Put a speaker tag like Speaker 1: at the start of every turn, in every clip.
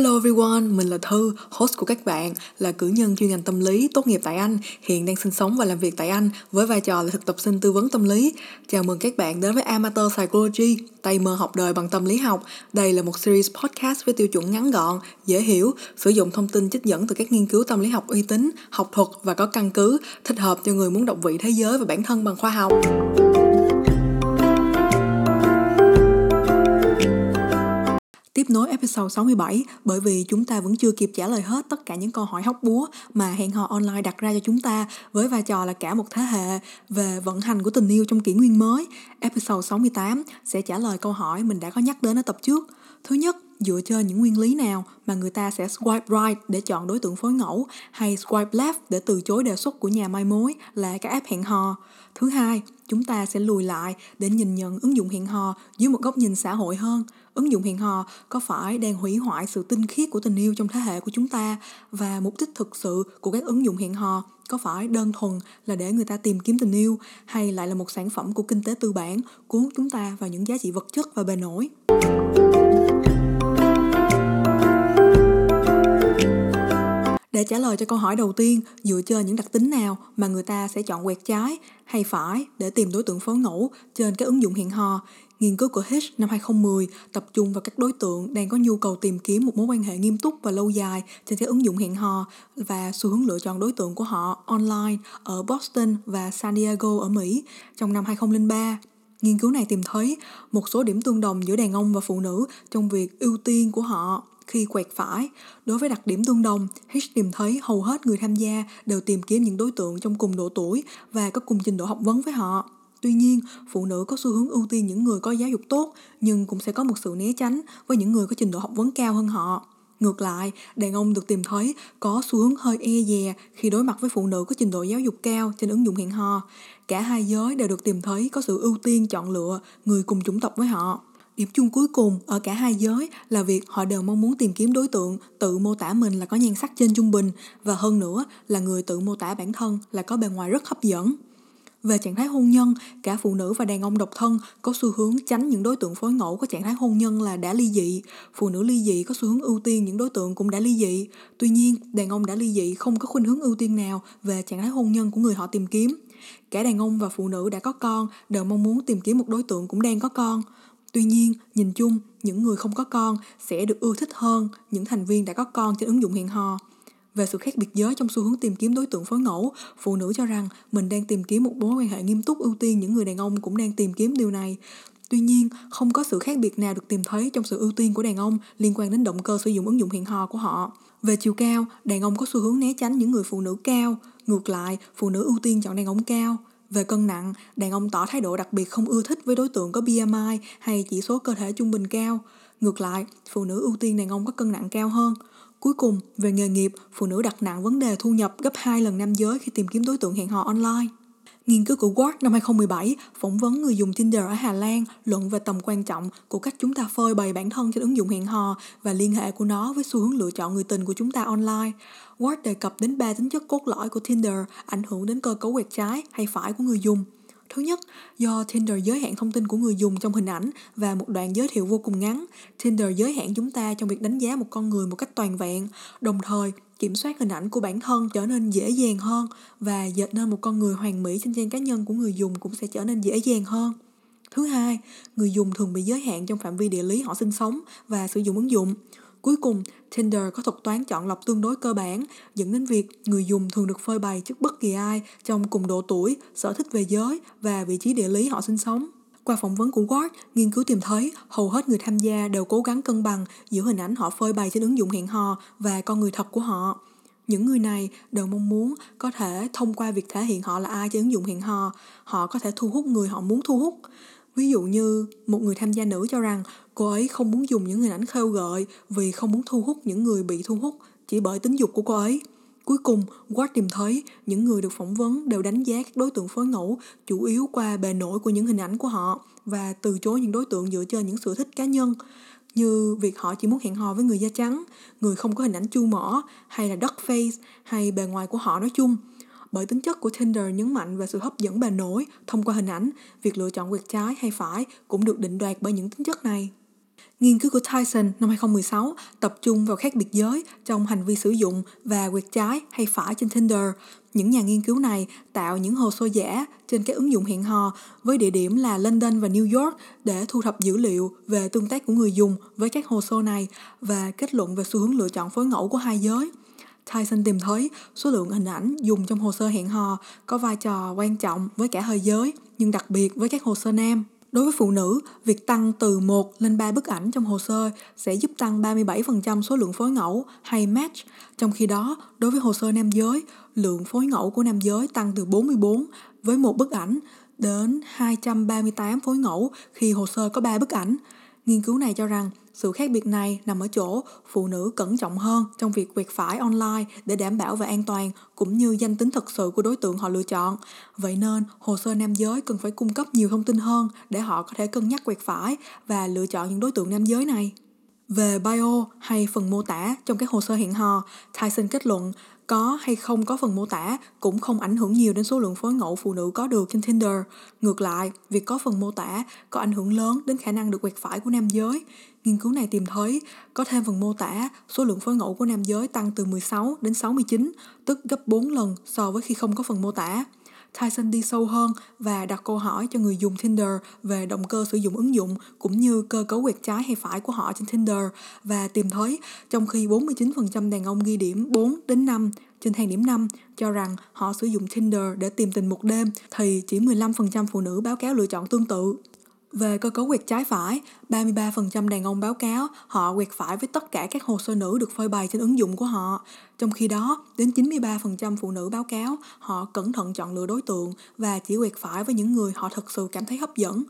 Speaker 1: Hello everyone, mình là Thư, host của các bạn, là cử nhân chuyên ngành tâm lý tốt nghiệp tại Anh, hiện đang sinh sống và làm việc tại Anh với vai trò là thực tập sinh tư vấn tâm lý. Chào mừng các bạn đến với Amateur Psychology, tay mơ học đời bằng tâm lý học. Đây là một series podcast với tiêu chuẩn ngắn gọn, dễ hiểu, sử dụng thông tin trích dẫn từ các nghiên cứu tâm lý học uy tín, học thuật và có căn cứ, thích hợp cho người muốn động vị thế giới và bản thân bằng khoa học. Tiếp nối episode 67 bởi vì chúng ta vẫn chưa kịp trả lời hết tất cả những câu hỏi hóc búa mà hẹn hò online đặt ra cho chúng ta với vai trò là cả một thế hệ về vận hành của tình yêu trong kỷ nguyên mới. Episode 68 sẽ trả lời câu hỏi mình đã có nhắc đến ở tập trước. Thứ nhất, dựa trên những nguyên lý nào mà người ta sẽ swipe right để chọn đối tượng phối ngẫu hay swipe left để từ chối đề xuất của nhà mai mối là các app hẹn hò. Thứ hai, chúng ta sẽ lùi lại để nhìn nhận ứng dụng hẹn hò dưới một góc nhìn xã hội hơn. Ứng dụng hẹn hò có phải đang hủy hoại sự tinh khiết của tình yêu trong thế hệ của chúng ta và mục đích thực sự của các ứng dụng hẹn hò có phải đơn thuần là để người ta tìm kiếm tình yêu hay lại là một sản phẩm của kinh tế tư bản cuốn chúng ta vào những giá trị vật chất và bề nổi. Để trả lời cho câu hỏi đầu tiên, dựa trên những đặc tính nào mà người ta sẽ chọn quẹt trái hay phải để tìm đối tượng phối ngẫu trên các ứng dụng hẹn hò, nghiên cứu của Hitch năm 2010 tập trung vào các đối tượng đang có nhu cầu tìm kiếm một mối quan hệ nghiêm túc và lâu dài trên các ứng dụng hẹn hò và xu hướng lựa chọn đối tượng của họ online ở Boston và San Diego ở Mỹ trong năm 2003. Nghiên cứu này tìm thấy một số điểm tương đồng giữa đàn ông và phụ nữ trong việc ưu tiên của họ khi quẹt phải. Đối với đặc điểm tương đồng, Hitch tìm thấy hầu hết người tham gia đều tìm kiếm những đối tượng trong cùng độ tuổi và có cùng trình độ học vấn với họ. Tuy nhiên, phụ nữ có xu hướng ưu tiên những người có giáo dục tốt, nhưng cũng sẽ có một sự né tránh với những người có trình độ học vấn cao hơn họ. Ngược lại, đàn ông được tìm thấy có xu hướng hơi e dè khi đối mặt với phụ nữ có trình độ giáo dục cao trên ứng dụng hẹn hò. Cả hai giới đều được tìm thấy có sự ưu tiên chọn lựa người cùng chủng tộc với họ. Điểm chung cuối cùng ở cả hai giới là việc họ đều mong muốn tìm kiếm đối tượng tự mô tả mình là có nhan sắc trên trung bình và hơn nữa là người tự mô tả bản thân là có bề ngoài rất hấp dẫn. Về trạng thái hôn nhân, cả phụ nữ và đàn ông độc thân có xu hướng tránh những đối tượng phối ngẫu có trạng thái hôn nhân là đã ly dị. Phụ nữ ly dị có xu hướng ưu tiên những đối tượng cũng đã ly dị. Tuy nhiên, đàn ông đã ly dị không có khuynh hướng ưu tiên nào về trạng thái hôn nhân của người họ tìm kiếm. Cả đàn ông và phụ nữ đã có con đều mong muốn tìm kiếm một đối tượng cũng đang có con. Tuy nhiên, nhìn chung, những người không có con sẽ được ưa thích hơn những thành viên đã có con trên ứng dụng hẹn hò. Về sự khác biệt giới trong xu hướng tìm kiếm đối tượng phối ngẫu, phụ nữ cho rằng mình đang tìm kiếm một mối quan hệ nghiêm túc ưu tiên những người đàn ông cũng đang tìm kiếm điều này. Tuy nhiên, không có sự khác biệt nào được tìm thấy trong sự ưu tiên của đàn ông liên quan đến động cơ sử dụng ứng dụng hẹn hò của họ. Về chiều cao, đàn ông có xu hướng né tránh những người phụ nữ cao, ngược lại, phụ nữ ưu tiên chọn đàn ông cao. Về cân nặng, đàn ông tỏ thái độ đặc biệt không ưa thích với đối tượng có BMI hay chỉ số cơ thể trung bình cao. Ngược lại, phụ nữ ưu tiên đàn ông có cân nặng cao hơn. Cuối cùng, về nghề nghiệp, phụ nữ đặt nặng vấn đề thu nhập gấp 2 lần nam giới khi tìm kiếm đối tượng hẹn hò online. Nghiên cứu của Ward năm 2017 phỏng vấn người dùng Tinder ở Hà Lan luận về tầm quan trọng của cách chúng ta phơi bày bản thân trên ứng dụng hẹn hò và liên hệ của nó với xu hướng lựa chọn người tình của chúng ta online. Ward đề cập đến ba tính chất cốt lõi của Tinder ảnh hưởng đến cơ cấu quẹt trái hay phải của người dùng. Thứ nhất, do Tinder giới hạn thông tin của người dùng trong hình ảnh và một đoạn giới thiệu vô cùng ngắn, Tinder giới hạn chúng ta trong việc đánh giá một con người một cách toàn vẹn, đồng thời kiểm soát hình ảnh của bản thân trở nên dễ dàng hơn và dệt nên một con người hoàn mỹ trên trang cá nhân của người dùng cũng sẽ trở nên dễ dàng hơn. Thứ hai, người dùng thường bị giới hạn trong phạm vi địa lý họ sinh sống và sử dụng ứng dụng. Cuối cùng, Tinder có thuật toán chọn lọc tương đối cơ bản, dẫn đến việc người dùng thường được phơi bày trước bất kỳ ai trong cùng độ tuổi, sở thích về giới và vị trí địa lý họ sinh sống. Qua phỏng vấn của Ward, nghiên cứu tìm thấy hầu hết người tham gia đều cố gắng cân bằng giữa hình ảnh họ phơi bày trên ứng dụng hẹn hò và con người thật của họ. Những người này đều mong muốn có thể thông qua việc thể hiện họ là ai trên ứng dụng hẹn hò, họ có thể thu hút người họ muốn thu hút. Ví dụ như một người tham gia nữ cho rằng cô ấy không muốn dùng những hình ảnh khêu gợi vì không muốn thu hút những người bị thu hút chỉ bởi tính dục của cô ấy. Cuối cùng, Ward tìm thấy những người được phỏng vấn đều đánh giá các đối tượng phối ngẫu chủ yếu qua bề nổi của những hình ảnh của họ và từ chối những đối tượng dựa trên những sở thích cá nhân như việc họ chỉ muốn hẹn hò với người da trắng, người không có hình ảnh chu mỏ hay là dark face hay bề ngoài của họ nói chung. Bởi tính chất của Tinder nhấn mạnh về sự hấp dẫn bề nổi thông qua hình ảnh, việc lựa chọn quẹt trái hay phải cũng được định đoạt bởi những tính chất này. Nghiên cứu của Tyson năm 2016 tập trung vào khác biệt giới trong hành vi sử dụng và quẹt trái hay phải trên Tinder. Những nhà nghiên cứu này tạo những hồ sơ giả trên các ứng dụng hẹn hò với địa điểm là London và New York để thu thập dữ liệu về tương tác của người dùng với các hồ sơ này và kết luận về xu hướng lựa chọn phối ngẫu của hai giới. Tyson tìm thấy số lượng hình ảnh dùng trong hồ sơ hẹn hò có vai trò quan trọng với cả hơi giới, nhưng đặc biệt với các hồ sơ nam. Đối với phụ nữ, việc tăng từ 1 lên 3 bức ảnh trong hồ sơ sẽ giúp tăng 37% số lượng phối ngẫu hay match. Trong khi đó, đối với hồ sơ nam giới, lượng phối ngẫu của nam giới tăng từ 44 với một bức ảnh đến 238 phối ngẫu khi hồ sơ có 3 bức ảnh. Nghiên cứu này cho rằng sự khác biệt này nằm ở chỗ phụ nữ cẩn trọng hơn trong việc quẹt phải online để đảm bảo về an toàn cũng như danh tính thật sự của đối tượng họ lựa chọn. Vậy nên, hồ sơ nam giới cần phải cung cấp nhiều thông tin hơn để họ có thể cân nhắc quẹt phải và lựa chọn những đối tượng nam giới này. Về bio hay phần mô tả trong các hồ sơ hẹn hò, Tyson kết luận có hay không có phần mô tả cũng không ảnh hưởng nhiều đến số lượng phối ngẫu phụ nữ có được trên Tinder. Ngược lại, việc có phần mô tả có ảnh hưởng lớn đến khả năng được quẹt phải của nam giới. Nghiên cứu này tìm thấy có thêm phần mô tả, số lượng phối ngẫu của nam giới tăng từ 16 đến 69, tức gấp 4 lần so với khi không có phần mô tả. Tyson đi sâu hơn và đặt câu hỏi cho người dùng Tinder về động cơ sử dụng ứng dụng cũng như cơ cấu quẹt trái hay phải của họ trên Tinder và tìm thấy trong khi 49% đàn ông ghi điểm 4 đến 5 trên thang điểm 5 cho rằng họ sử dụng Tinder để tìm tình một đêm thì chỉ 15% phụ nữ báo cáo lựa chọn tương tự. Về cơ cấu quyệt trái phải, 33% đàn ông báo cáo họ quyệt phải với tất cả các hồ sơ nữ được phơi bày trên ứng dụng của họ. Trong khi đó, đến 93% phụ nữ báo cáo họ cẩn thận chọn lựa đối tượng và chỉ quyệt phải với những người họ thực sự cảm thấy hấp dẫn.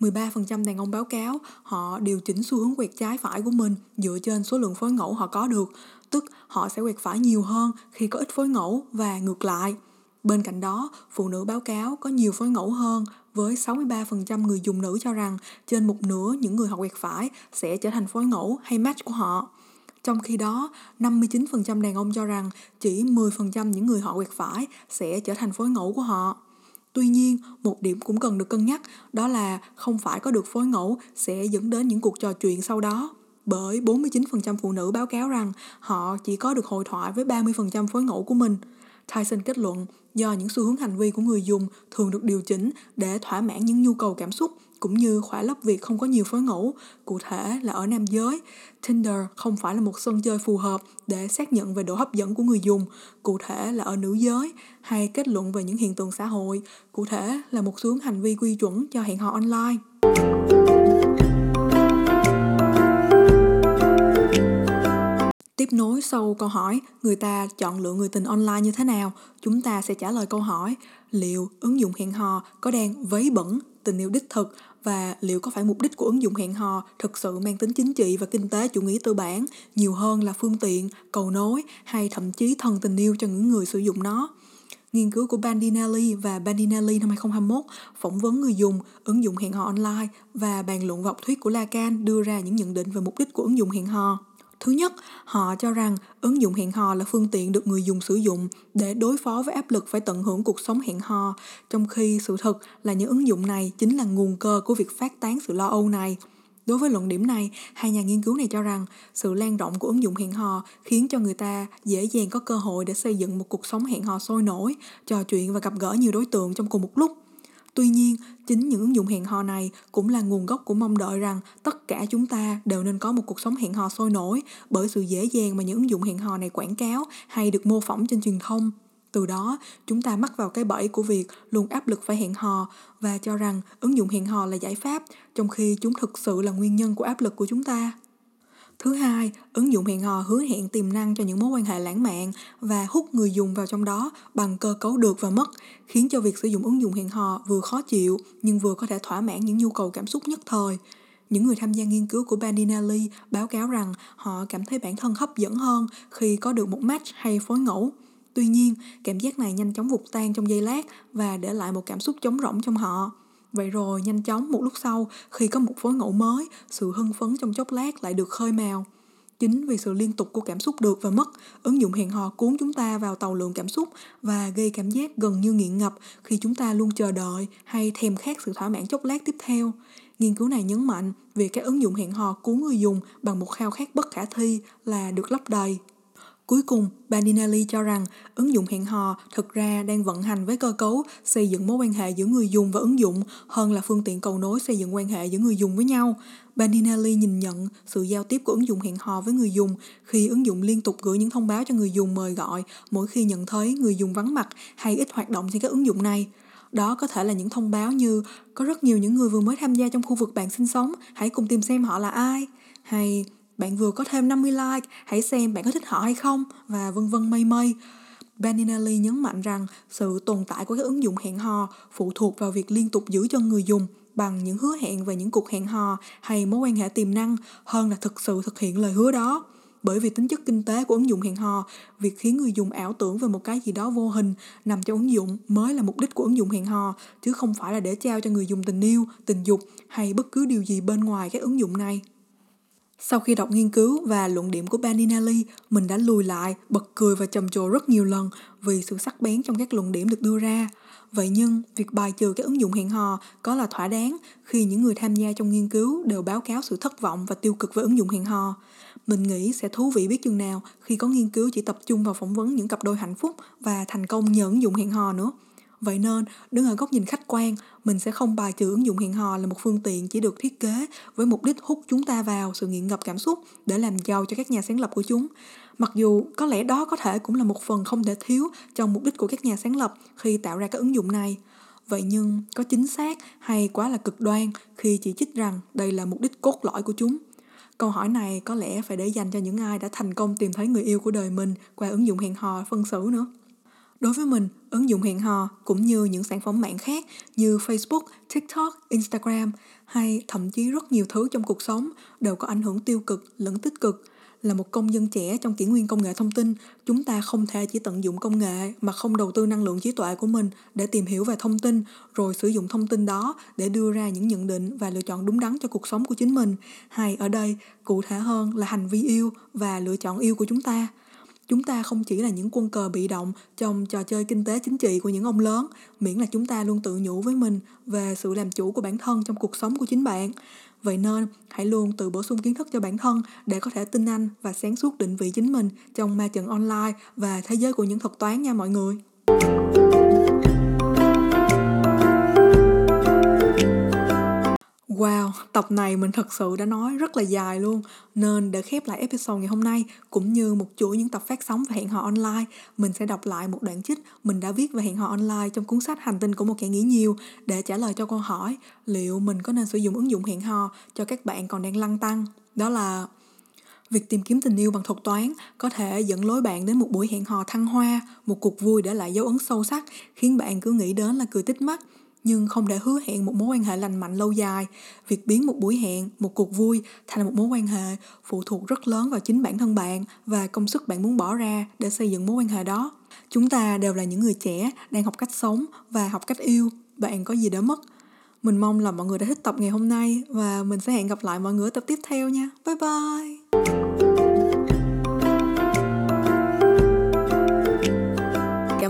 Speaker 1: 13% đàn ông báo cáo họ điều chỉnh xu hướng quẹt trái phải của mình dựa trên số lượng phối ngẫu họ có được, tức họ sẽ quẹt phải nhiều hơn khi có ít phối ngẫu và ngược lại. Bên cạnh đó, phụ nữ báo cáo có nhiều phối ngẫu hơn với 63% người dùng nữ cho rằng trên một nửa những người họ quẹt phải sẽ trở thành phối ngẫu hay match của họ. Trong khi đó, 59% đàn ông cho rằng chỉ 10% những người họ quẹt phải sẽ trở thành phối ngẫu của họ. Tuy nhiên, một điểm cũng cần được cân nhắc đó là không phải có được phối ngẫu sẽ dẫn đến những cuộc trò chuyện sau đó. Bởi 49% phụ nữ báo cáo rằng họ chỉ có được hội thoại với 30% phối ngẫu của mình – Tyson kết luận do những xu hướng hành vi của người dùng thường được điều chỉnh để thỏa mãn những nhu cầu cảm xúc cũng như khỏa lấp việc không có nhiều phối ngẫu, cụ thể là ở nam giới. Tinder không phải là một sân chơi phù hợp để xác nhận về độ hấp dẫn của người dùng, cụ thể là ở nữ giới, hay kết luận về những hiện tượng xã hội, cụ thể là một xu hướng hành vi quy chuẩn cho hẹn hò online. Tiếp nối sau câu hỏi người ta chọn lựa người tình online như thế nào, chúng ta sẽ trả lời câu hỏi liệu ứng dụng hẹn hò có đang vấy bẩn tình yêu đích thực và liệu có phải mục đích của ứng dụng hẹn hò thực sự mang tính chính trị và kinh tế chủ nghĩa tư bản nhiều hơn là phương tiện, cầu nối hay thậm chí thần tình yêu cho những người sử dụng nó. Nghiên cứu của Bandinelli và Bandinelli năm 2021 phỏng vấn người dùng ứng dụng hẹn hò online và bàn luận vọc thuyết của Lacan đưa ra những nhận định về mục đích của ứng dụng hẹn hò. Thứ nhất, họ cho rằng ứng dụng hẹn hò là phương tiện được người dùng sử dụng để đối phó với áp lực phải tận hưởng cuộc sống hẹn hò, trong khi sự thật là những ứng dụng này chính là nguồn cơ của việc phát tán sự lo âu này. Đối với luận điểm này, hai nhà nghiên cứu này cho rằng sự lan rộng của ứng dụng hẹn hò khiến cho người ta dễ dàng có cơ hội để xây dựng một cuộc sống hẹn hò sôi nổi, trò chuyện và gặp gỡ nhiều đối tượng trong cùng một lúc. Tuy nhiên, chính những ứng dụng hẹn hò này cũng là nguồn gốc của mong đợi rằng tất cả chúng ta đều nên có một cuộc sống hẹn hò sôi nổi bởi sự dễ dàng mà những ứng dụng hẹn hò này quảng cáo hay được mô phỏng trên truyền thông. Từ đó, chúng ta mắc vào cái bẫy của việc luôn áp lực phải hẹn hò và cho rằng ứng dụng hẹn hò là giải pháp, trong khi chúng thực sự là nguyên nhân của áp lực của chúng ta. Thứ hai, ứng dụng hẹn hò hứa hẹn tiềm năng cho những mối quan hệ lãng mạn và hút người dùng vào trong đó bằng cơ cấu được và mất, khiến cho việc sử dụng ứng dụng hẹn hò vừa khó chịu nhưng vừa có thể thỏa mãn những nhu cầu cảm xúc nhất thời. Những người tham gia nghiên cứu của Bandinelli báo cáo rằng họ cảm thấy bản thân hấp dẫn hơn khi có được một match hay phối ngẫu. Tuy nhiên, cảm giác này nhanh chóng vụt tan trong giây lát và để lại một cảm xúc trống rỗng trong họ. Vậy rồi nhanh chóng một lúc sau khi có một phối ngẫu mới, sự hưng phấn trong chốc lát lại được khơi mào. Chính vì sự liên tục của cảm xúc được và mất, ứng dụng hẹn hò cuốn chúng ta vào tàu lượng cảm xúc và gây cảm giác gần như nghiện ngập khi chúng ta luôn chờ đợi hay thèm khát sự thỏa mãn chốc lát tiếp theo. Nghiên cứu này nhấn mạnh việc các ứng dụng hẹn hò cuốn người dùng bằng một khao khát bất khả thi là được lấp đầy. Cuối cùng, Bandinelli cho rằng ứng dụng hẹn hò thực ra đang vận hành với cơ cấu xây dựng mối quan hệ giữa người dùng và ứng dụng hơn là phương tiện cầu nối xây dựng quan hệ giữa người dùng với nhau. Bandinelli nhìn nhận sự giao tiếp của ứng dụng hẹn hò với người dùng khi ứng dụng liên tục gửi những thông báo cho người dùng mời gọi mỗi khi nhận thấy người dùng vắng mặt hay ít hoạt động trên các ứng dụng này. Đó có thể là những thông báo như có rất nhiều những người vừa mới tham gia trong khu vực bạn sinh sống, hãy cùng tìm xem họ là ai. Hay bạn vừa có thêm 50 like, hãy xem bạn có thích họ hay không, và vân vân mây mây. beninelli nhấn mạnh rằng sự tồn tại của các ứng dụng hẹn hò phụ thuộc vào việc liên tục giữ chân người dùng bằng những hứa hẹn về những cuộc hẹn hò hay mối quan hệ tiềm năng hơn là thực sự thực hiện lời hứa đó. Bởi vì tính chất kinh tế của ứng dụng hẹn hò, việc khiến người dùng ảo tưởng về một cái gì đó vô hình nằm trong ứng dụng mới là mục đích của ứng dụng hẹn hò, chứ không phải là để trao cho người dùng tình yêu, tình dục hay bất cứ điều gì bên ngoài các ứng dụng này. Sau khi đọc nghiên cứu và luận điểm của Baninelli, mình đã lùi lại, bật cười và trầm trồ rất nhiều lần vì sự sắc bén trong các luận điểm được đưa ra. Vậy nhưng, việc bài trừ các ứng dụng hẹn hò có là thỏa đáng khi những người tham gia trong nghiên cứu đều báo cáo sự thất vọng và tiêu cực với ứng dụng hẹn hò. Mình nghĩ sẽ thú vị biết chừng nào khi có nghiên cứu chỉ tập trung vào phỏng vấn những cặp đôi hạnh phúc và thành công nhờ ứng dụng hẹn hò nữa. Vậy nên, đứng ở góc nhìn khách quan, mình sẽ không bài trừ ứng dụng hẹn hò là một phương tiện chỉ được thiết kế với mục đích hút chúng ta vào sự nghiện ngập cảm xúc để làm giàu cho các nhà sáng lập của chúng. Mặc dù có lẽ đó có thể cũng là một phần không thể thiếu trong mục đích của các nhà sáng lập khi tạo ra các ứng dụng này. Vậy nhưng có chính xác hay quá là cực đoan khi chỉ trích rằng đây là mục đích cốt lõi của chúng? Câu hỏi này có lẽ phải để dành cho những ai đã thành công tìm thấy người yêu của đời mình qua ứng dụng hẹn hò phân xử nữa. Đối với mình, ứng dụng hẹn hò cũng như những sản phẩm mạng khác như Facebook, TikTok, Instagram hay thậm chí rất nhiều thứ trong cuộc sống đều có ảnh hưởng tiêu cực lẫn tích cực. Là một công dân trẻ trong kỷ nguyên công nghệ thông tin, chúng ta không thể chỉ tận dụng công nghệ mà không đầu tư năng lượng trí tuệ của mình để tìm hiểu về thông tin, rồi sử dụng thông tin đó để đưa ra những nhận định và lựa chọn đúng đắn cho cuộc sống của chính mình. Hay ở đây, cụ thể hơn là hành vi yêu và lựa chọn yêu của chúng ta chúng ta không chỉ là những quân cờ bị động trong trò chơi kinh tế chính trị của những ông lớn, miễn là chúng ta luôn tự nhủ với mình về sự làm chủ của bản thân trong cuộc sống của chính bạn. Vậy nên, hãy luôn tự bổ sung kiến thức cho bản thân để có thể tin anh và sáng suốt định vị chính mình trong ma trận online và thế giới của những thuật toán nha mọi người. Wow, tập này mình thật sự đã nói rất là dài luôn. Nên để khép lại episode ngày hôm nay Cũng như một chuỗi những tập phát sóng về hẹn hò online Mình sẽ đọc lại một đoạn trích mình đã viết về hẹn hò online Trong cuốn sách Hành tinh của một kẻ nghĩ nhiều Để trả lời cho câu hỏi Liệu mình có nên sử dụng ứng dụng hẹn hò Cho các bạn còn đang lăng tăng Đó là Việc tìm kiếm tình yêu bằng thuật toán có thể dẫn lối bạn đến một buổi hẹn hò thăng hoa, một cuộc vui để lại dấu ấn sâu sắc, khiến bạn cứ nghĩ đến là cười tích mắt, nhưng không để hứa hẹn một mối quan hệ lành mạnh lâu dài. Việc biến một buổi hẹn, một cuộc vui thành một mối quan hệ phụ thuộc rất lớn vào chính bản thân bạn và công sức bạn muốn bỏ ra để xây dựng mối quan hệ đó. Chúng ta đều là những người trẻ đang học cách sống và học cách yêu. Bạn có gì để mất? Mình mong là mọi người đã thích tập ngày hôm nay và mình sẽ hẹn gặp lại mọi người ở tập tiếp theo nha. Bye bye!